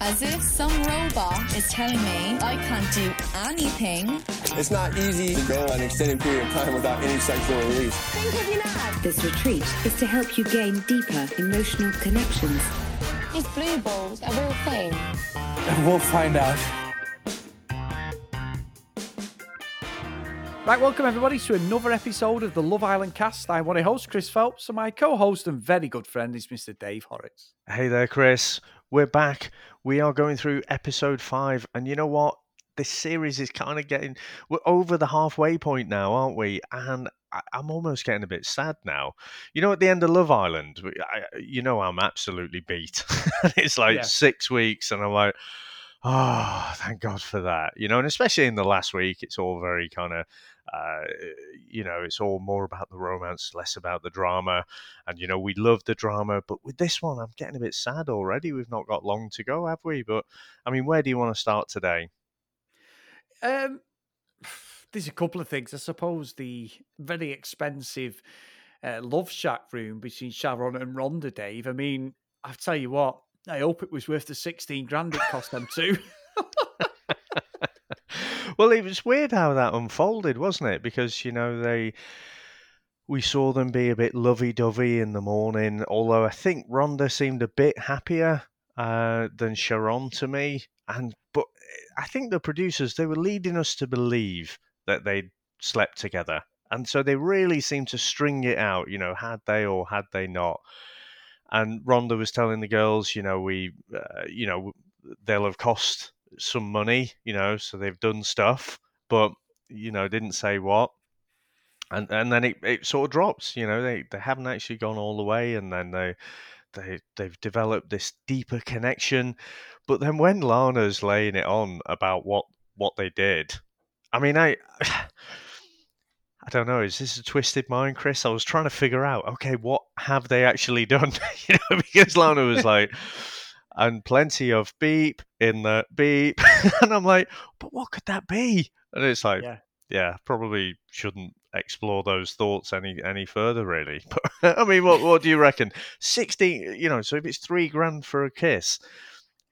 As if some robot is telling me I can't do anything. It's not easy to go an extended period of time without any sexual release. Think of your lad. This retreat is to help you gain deeper emotional connections. These blue balls a real thing. We'll find out. Right, welcome everybody to another episode of the Love Island cast. I'm one of your hosts, Chris Phelps, and my co host and very good friend is Mr. Dave Horrocks. Hey there, Chris. We're back. We are going through episode five, and you know what? This series is kind of getting. We're over the halfway point now, aren't we? And I'm almost getting a bit sad now. You know, at the end of Love Island, I, you know, I'm absolutely beat. it's like Yeah. six weeks, and I'm like, oh, thank God for that. You know, and especially in the last week, it's all very kind of. Uh, you know, it's all more about the romance, less about the drama. And you know, we love the drama, but with this one, I'm getting a bit sad already. We've not got long to go, have we? But I mean, where do you want to start today? Um, there's a couple of things. I suppose the very expensive uh, Love Shack room between Sharron and Rhonda, Dave. I mean, I tell you what, I hope it was worth the 16 grand it cost them too. well, it was weird how that unfolded, wasn't it? Because you know they, we saw them be a bit lovey-dovey in the morning. Although I think Rhonda seemed a bit happier uh, than Sharron to me, and but I think the producers they were leading us to believe that they'd slept together, and so they really seemed to string it out. You know, had they or had they not? And Rhonda was telling the girls, you know, we, uh, you know, they'll have cost some money, you know, so they've done stuff, but you know, didn't say what. And and then it, it sort of drops, you know, they, they haven't actually gone all the way and then they they they've developed this deeper connection. But then when Lana's laying it on about what what they did, I mean I I don't know. Is this a twisted mind, Chris? I was trying to figure out. Okay, what have they actually done? you know, because Lana was like, and plenty of beep in the beep, and I'm like, but what could that be? And it's like, Yeah. yeah, probably shouldn't explore those thoughts any any further, really. But I mean, what what do you reckon? Sixteen, you know, so if it's three grand for a kiss,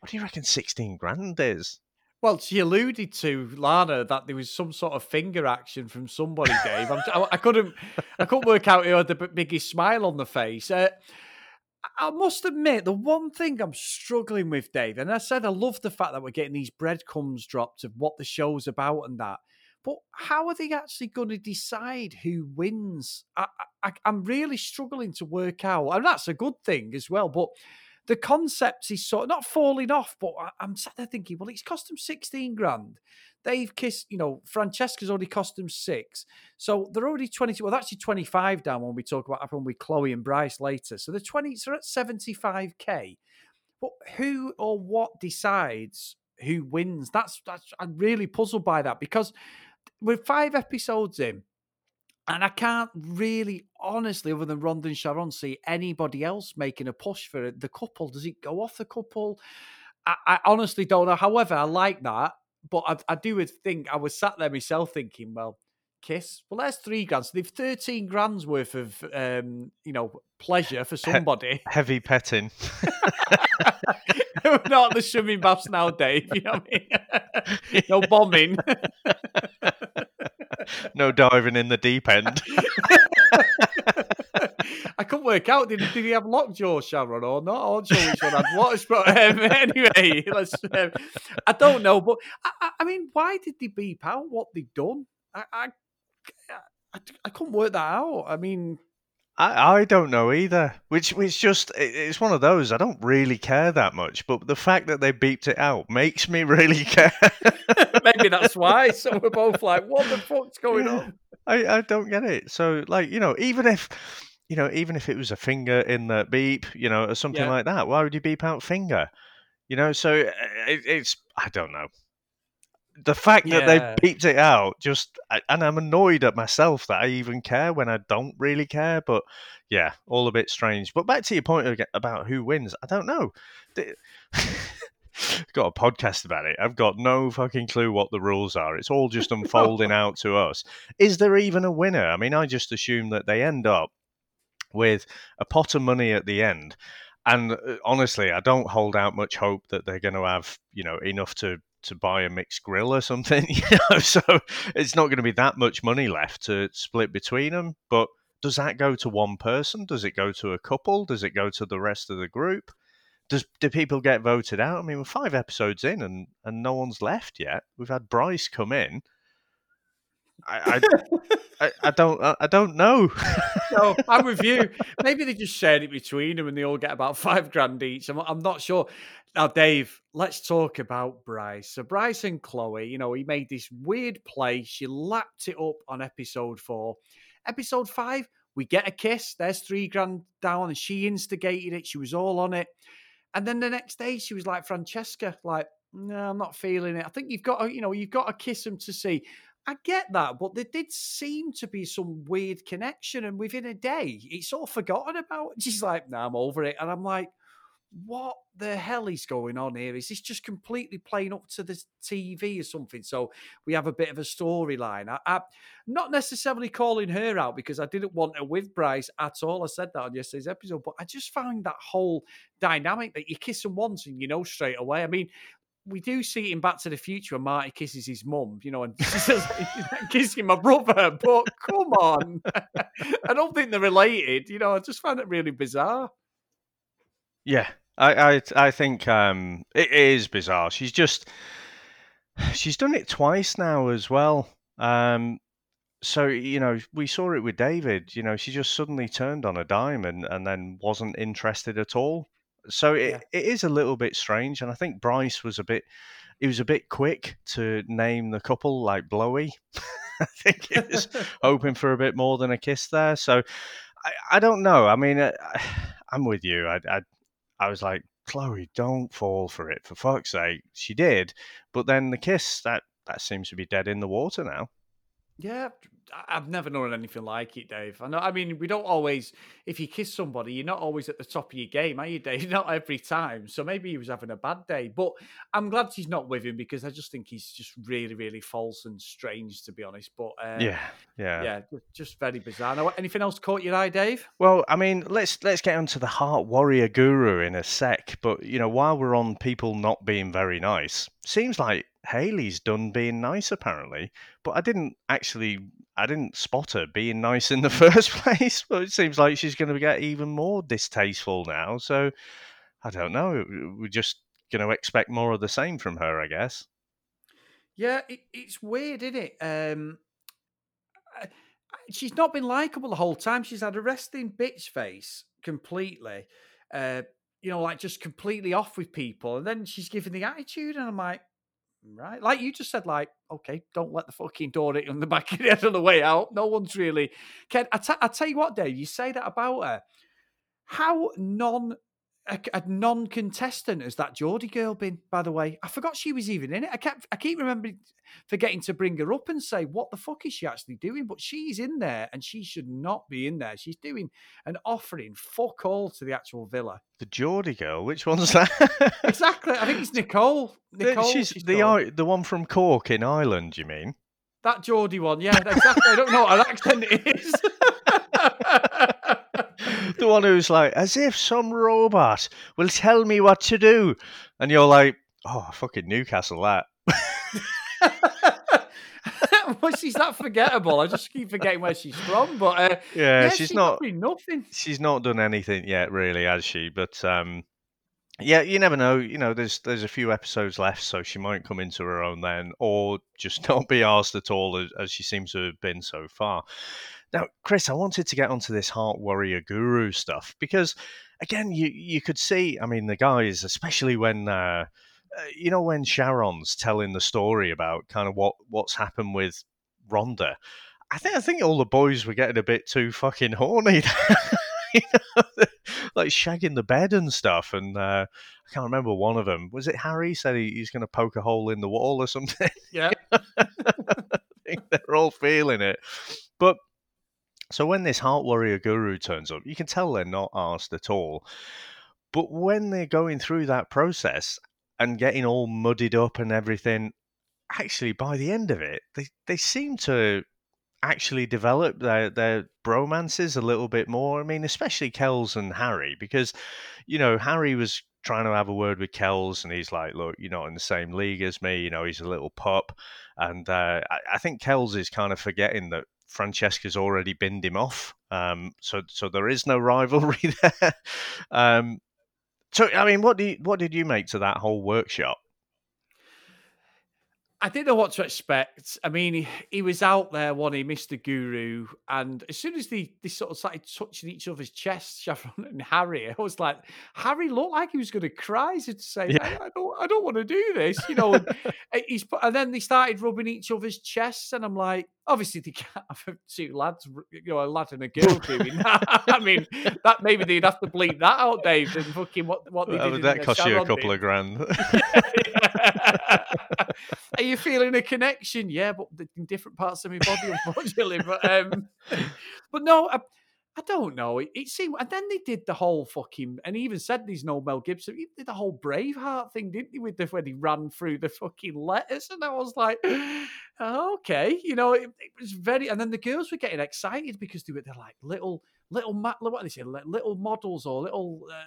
what do you reckon? Sixteen grand is? Well, she alluded to Lana that there was some sort of finger action from somebody, Dave. I'm, I, I couldn't, I couldn't work out who had the biggest smile on the face. Uh, I- must admit, the one thing I'm struggling with, Dave, and I said I love the fact that we're getting these breadcrumbs dropped of what the show's about and that. But how are they actually going to decide who wins? I, I'm really struggling to work out, and that's a good thing as well. But the concept is sort of not falling off, but I- I'm sat there thinking, well, it's cost them 16 grand. They've kissed, you know, Francesca's already cost them six. So they're already 22. Well, actually 25 down when we talk about uh, happened with Chloe and Bryce later. So they're 20, so they're at 75k. But who or what decides who wins? That's that's I'm really puzzled by that because we're five episodes in, and I can't really, honestly, other than Rhonda and Sharron, see anybody else making a push for the couple. Does it go off the couple? I, I honestly don't know. However, I like that, but I, I do think I was sat there myself thinking, well, kiss. Well, there's three grand. So they've thirteen grand's worth of, um, you know, pleasure for somebody. Heavy petting. Not the swimming baths now, Dave. You know what I mean? no bombing. no diving in the deep end. I couldn't work out. Did, did he have lockjaw, Sharron, or not? I'm not sure which one had what. But um, anyway. Um, I don't know, but I, I, I mean, why did they beep out what they'd done? I, I, I, I couldn't work that out. I mean, I, I don't know either. Which which just it's one of those. I don't really care that much, but the fact that they beeped it out makes me really care. maybe that's why. So we're both like, what the fuck's going on? I, I don't get it. So like you know, even if you know, even if it was a finger in the beep, you know, or something Yeah. like that, why would you beep out finger? You know, so it, it's I don't know. The fact that Yeah. they beeped it out, just and I'm annoyed at myself that I even care when I don't really care. But yeah, all a bit strange. But back to your point about who wins, I don't know. Got a podcast about it. I've got no fucking clue what the rules are. It's all just unfolding out to us. Is there even a winner? I mean, I just assume that they end up with a pot of money at the end. And uh, honestly, I don't hold out much hope that they're going to have you know enough to to buy a mixed grill or something. You know, so it's not going to be that much money left to split between them. But does that go to one person? Does it go to a couple? Does it go to the rest of the group? Does do people get voted out? I mean, we're five episodes in and and no one's left yet. We've had Bryce come in. I I, I, don't I don't know. no, I'm with you. Maybe they just shared it between them and they all get about five grand each. I'm, I'm not sure. Now, Dave, let's talk about Bryce. So, Bryce and Chloe, you know, he made this weird play. She lapped it up on episode four. Episode five, we get a kiss. There's three grand down, and she instigated it. She was all on it. And then the next day, she was like Francesca, like, no, I'm not feeling it. I think you've got to, you know, you've got to kiss him to see. I get that, but there did seem to be some weird connection, and within a day, it's all forgotten about. She's like, "No, nah, I'm over it," and I'm like, "What the hell is going on here? Is this just completely playing up to the TV or something?" So we have a bit of a storyline. I, am not necessarily calling her out because I didn't want her with Bryce at all. I said that on yesterday's episode, but I just found that whole dynamic that you kiss them once and you know straight away. I mean, we do see in Back to the Future Marty kisses his mum, you know, and says, kissing my brother. But come on, I don't think they're related. You know, I just find it really bizarre. Yeah, I I, I think um, it is bizarre. She's just she's done it twice now as well. Um, so you know, we saw it with David. You know, she just suddenly turned on a dime and, and then wasn't interested at all. So it, yeah. it is a little bit strange, and I think Bryce was a bit he was a bit quick to name the couple like Blowy. I think he was hoping for a bit more than a kiss there. So I, I don't know. I mean, uh, I, am with you. I, I I was like, Chloe, don't fall for it. For fuck's sake, she did. But then the kiss that that seems to be dead in the water now. Yeah, I've never known anything like it, Dave. I know. I mean, we don't always. If you kiss somebody, you're not always at the top of your game, are you, Dave? Not every time. So maybe he was having a bad day. But I'm glad she's not with him because I just think he's just really, really false and strange, to be honest. But uh, yeah, yeah, yeah, just very bizarre. Now, anything else caught your eye, Dave? Well, I mean, let's let's get onto the Heart Warrior Guru in a sec. But you know, while we're on people not being very nice, seems like Haley's done being nice apparently, but I didn't actually I didn't spot her being nice in the first place. But it seems like she's going to get even more distasteful now. So I don't know. We're just going to expect more of the same from her, I guess. Yeah, it, it's weird, isn't it? Um, I, she's not been likable the whole time. She's had a resting bitch face completely. Uh, you know, like just completely off with people, and then she's giving the attitude, and I'm like, right? Like you just said, like, okay, don't let the fucking door hit on the back of the head on the way out. No one's really. Ken, I, t- I tell you what, Dave, you say that about her. How non a, a, non-contestant has that Geordie girl been? By the way, I forgot she was even in it. I kept I keep remembering forgetting to bring her up and say what the fuck is she actually doing? But she's in there, and she should not be in there. She's doing an offering fuck all to the actual villa. The Geordie girl, which one's that? exactly, I think it's Nicole. Nicole, she's, she's the the one from Cork in Ireland. You mean that Geordie one? Yeah, exactly. I don't know what her accent is. the one who's like, as if some robot will tell me what to do. And you're like, oh, fucking Newcastle, that. well, she's that forgettable. I just keep forgetting where she's from. But uh, yeah, yeah, she's, not nothing. She's not done anything yet, really, has she? But um, yeah, you never know. You know, there's there's a few episodes left, so she might come into her own then, or just not be asked at all, as, as she seems to have been so far. Now, Chris, I wanted to get onto this Heart Warrior Guru stuff because, again, you you could see. I mean, the guys, especially when. Uh, uh, you know when Sharron's telling the story about kind of what what's happened with Rhonda, I think I think all the boys were getting a bit too fucking horny, you know, like shagging the bed and stuff. And uh, I can't remember one of them. Was it Harry said he, he's going to poke a hole in the wall or something? Yeah, I think they're all feeling it, but so when this Heart Warrior Guru turns up, you can tell they're not asked at all. But when they're going through that process and getting all muddied up and everything, actually by the end of it, they, they seem to actually develop their their bromances a little bit more. I mean, especially Kelz and Harry, because you know Harry was trying to have a word with Kelz, and he's like, "Look, you're not in the same league as me. You know, he's a little pup." And uh, I, I, think Kelz is kind of forgetting that Francesca's already binned him off. Um, so, so there is no rivalry there. um, so, I mean, what do you, what did you make to that whole workshop? I didn't know what to expect. I mean, he, he was out there, one he Mr. Guru, and as soon as they, they sort of started touching each other's chests, Chevron and Harry, I was like, Harry looked like he was going to cry. to say, yeah. I, I, don't, I don't want to do this, you know. And, he's, and then they started rubbing each other's chests, and I'm like, obviously they can't have two lads, you know, a lad and a girl doing that. I mean, that maybe they'd have to bleep that out, Dave, and fucking what what they well, did. That cost you a couple of grand. Are you feeling a connection? Yeah, but in different parts of my body, unfortunately. but um, but no, I, I don't know. It, it, seemed, and then they did the whole fucking, and he even said these no Mel Gibson. He did the whole Braveheart thing, didn't he? With the when he ran through the fucking letters, and I was like, okay, you know, it, it, was very. And then the girls were getting excited because they were they're like little little what they say, little models or little uh,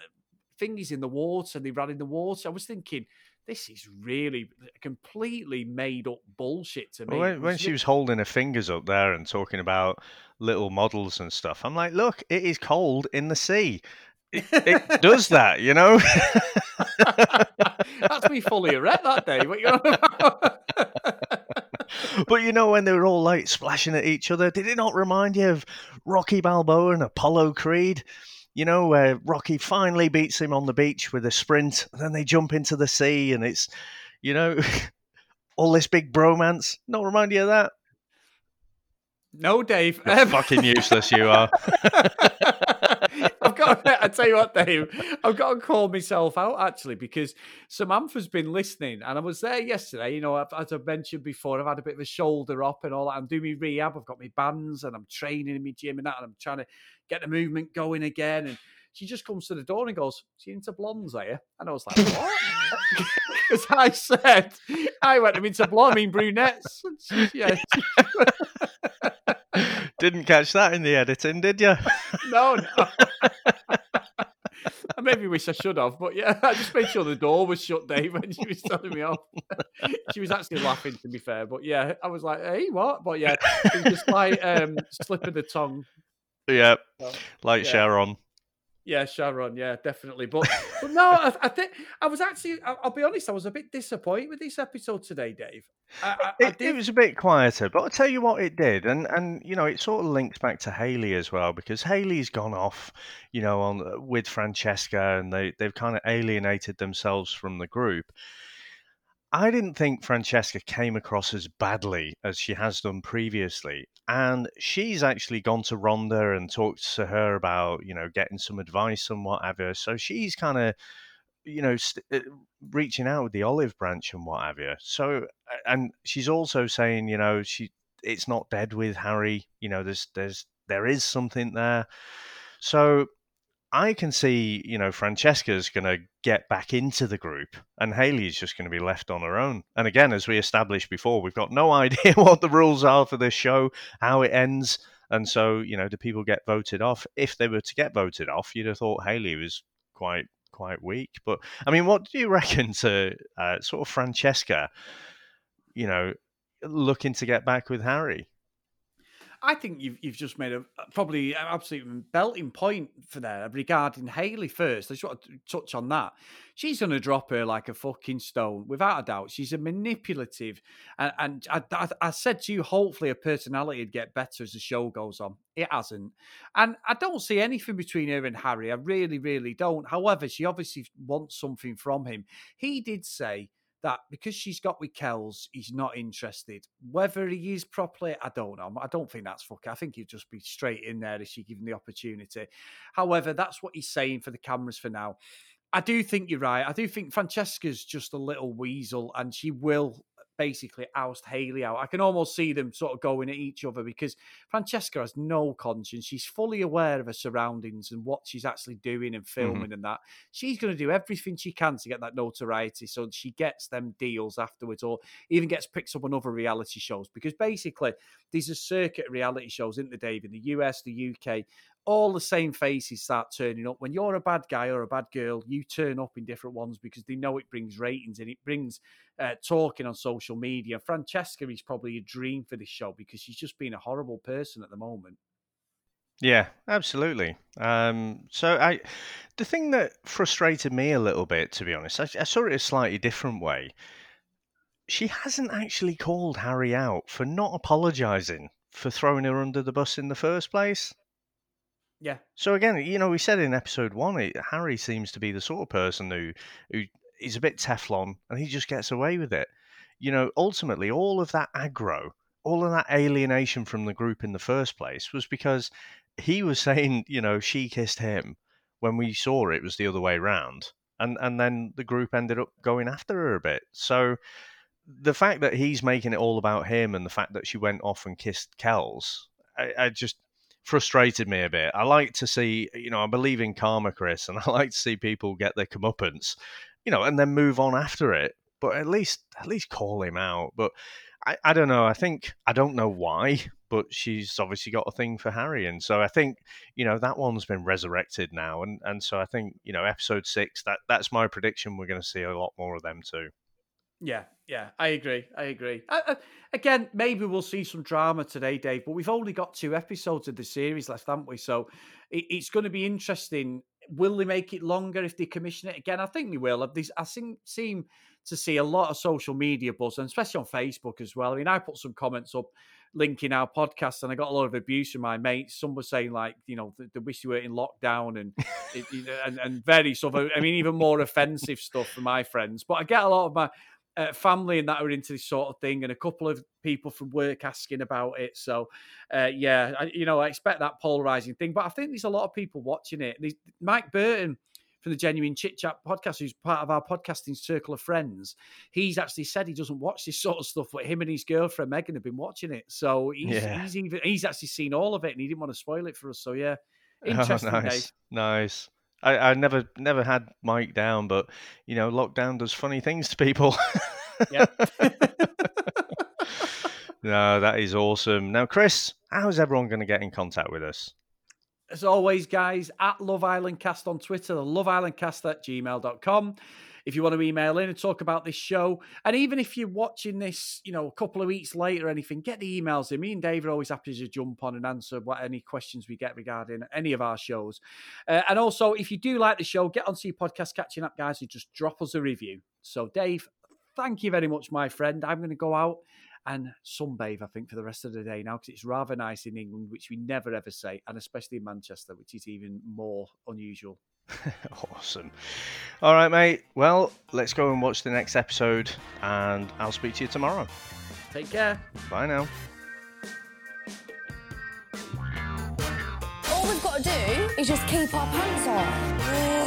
thingies in the water, and they ran in the water. I was thinking this is really completely made up bullshit to me. When, when she was holding her fingers up there and talking about little models and stuff, I'm like, look, it is cold in the sea. It, it does that, you know. That's me fully erect that day. But you but you know when they were all like splashing at each other, did it not remind you of Rocky Balboa and Apollo Creed? You know, where Rocky finally beats him on the beach with a sprint, and then they jump into the sea, and it's, you know, all this big bromance. Not remind you of that? No, Dave. You're fucking useless you are. I've got. To, I tell you what, Dave. I've got to call myself out actually because Samantha's been listening, and I was there yesterday. You know, as I mentioned before, I've had a bit of a shoulder up and all that. I'm doing my rehab. I've got my bands, and I'm training in my gym and that, and I'm trying to get the movement going again. And she just comes to the door and goes, "She into blondes, are you?" And I was like, "What?" Because I said I went into blonde, I mean brunettes. yeah. Didn't catch that in the editing, did you? no, no. I maybe wish I should have, but yeah, I just made sure the door was shut, Dave, when she was telling me off. she was actually laughing, to be fair, but yeah, I was like, "Hey, what?" But yeah, it was just like um, slip of the tongue yeah, so, like yeah. Sharron. Yeah, Sharron. Yeah, definitely. But but no, I, I, think I was actually. I'll be honest. I was a bit disappointed with this episode today, Dave. I, I, it, it, was a bit quieter, but I'll tell you what it did, and and you know it sort of links back to Haley as well because Haley's gone off, you know, on with Francesca, and they they've kind of alienated themselves from the group. I didn't think Francesca came across as badly as she has done previously. And she's actually gone to Rhonda and talked to her about, you know, getting some advice and whatever. So she's kind of, you know, st- uh, reaching out with the olive branch and what have you. So, and she's also saying, you know, she it's not dead with Harry. You know, there's there's there is something there. So I can see, you know, Francesca's going to get back into the group and Haley's just going to be left on her own. And again, as we established before, we've got no idea what the rules are for this show, how it ends. And so, you know, do people get voted off? If they were to get voted off, you'd have thought Haley was quite quite weak. But I mean, what do you reckon to uh, sort of Francesca, you know, looking to get back with Harry? I think you've you've just made a probably an absolute belting point for there regarding Haley first. I just want to touch on that. She's going to drop her like a fucking stone, without a doubt. She's a manipulative, and, and I, I, I, said to you, hopefully her personality would get better as the show goes on. It hasn't, and I don't see anything between her and Harry. I really, really don't. However, she obviously wants something from him. He did say that because she's got with Kelz, he's not interested. Whether he is properly, I don't know. I don't think that's fucking. I think he'd just be straight in there if she given the opportunity. However, that's what he's saying for the cameras for now. I do think you're right. I do think Francesca's just a little weasel, and she will basically oust Haley out. I can almost see them sort of going at each other because Francesca has no conscience. She's fully aware of her surroundings and what she's actually doing and filming mm-hmm. and that. She's going to do everything she can to get that notoriety so she gets them deals afterwards or even gets picked up on other reality shows because basically these are circuit reality shows, in the Dave, in the US, the UK, all the same faces start turning up. When you're a bad guy or a bad girl, you turn up in different ones because they know it brings ratings and it brings uh, talking on social media. Francesca is probably a dream for this show because she's just been a horrible person at the moment. Yeah, absolutely. Um, so I, the thing that frustrated me a little bit, to be honest, I, I saw it a slightly different way. She hasn't actually called Harry out for not apologising for throwing her under the bus in the first place. Yeah. So again, you know, we said in episode one, it, Harry seems to be the sort of person who who is a bit Teflon, and he just gets away with it. You know, ultimately, all of that aggro, all of that alienation from the group in the first place was because he was saying, you know, she kissed him when we saw it was the other way round, and and then the group ended up going after her a bit. So the fact that he's making it all about him and the fact that she went off and kissed Kelz, I, I just frustrated me a bit. I like to see, you know, I believe in karma, Chris, and I like to see people get their comeuppance, you know, and then move on after it. But at least, at least call him out. But I, I don't know. I think I don't know why, but she's obviously got a thing for Harry, and so I think you know that one's been resurrected now, and and so I think you know episode six that that's my prediction. We're going to see a lot more of them too. Yeah, yeah, I agree. I agree. I, I, again, maybe we'll see some drama today, Dave, but we've only got two episodes of the series left, haven't we? So it, it's going to be interesting. Will they make it longer if they commission it again? I think they will. I think, seem to see a lot of social media buzz, and especially on Facebook as well. I mean, I put some comments up linking our podcast, and I got a lot of abuse from my mates. Some were saying like, you know, they, they wish you were in lockdown, and it, and, and very sort of, I mean, even more offensive stuff from my friends. But I get a lot of my uh, family and that are into this sort of thing, and a couple of people from work asking about it. So, uh, yeah, I, you know, I expect that polarizing thing. But I think there's a lot of people watching it. Mike Burton from the Genuine Chit Chat podcast, who's part of our podcasting circle of friends, he's actually said he doesn't watch this sort of stuff, but him and his girlfriend Megan have been watching it. So he's yeah. he's, even, he's actually seen all of it, and he didn't want to spoil it for us. So yeah, oh, interesting. Oh, nice, nice. I, I never never had Mike down, but you know, lockdown does funny things to people. yeah. no, that is awesome. Now, Chris, how's everyone going to get in contact with us? As always, guys, at Love Island Cast on Twitter, Love Island Cast at gmail.com if you want to email in and talk about this show. And even if you're watching this, you know, a couple of weeks later or anything, get the emails in. Me and Dave are always happy to jump on and answer what any questions we get regarding any of our shows. Uh, and also, if you do like the show, get onto your podcast catching up, guys, and just drop us a review. So, Dave, thank you very much, my friend. I'm going to go out and sunbathe, I think, for the rest of the day now because it's rather nice in England, which we never ever say, and especially in Manchester, which is even more unusual. awesome. All right, mate. Well, let's go and watch the next episode, and I'll speak to you tomorrow. Take care. Bye now. All we've got to do is just keep our pants on.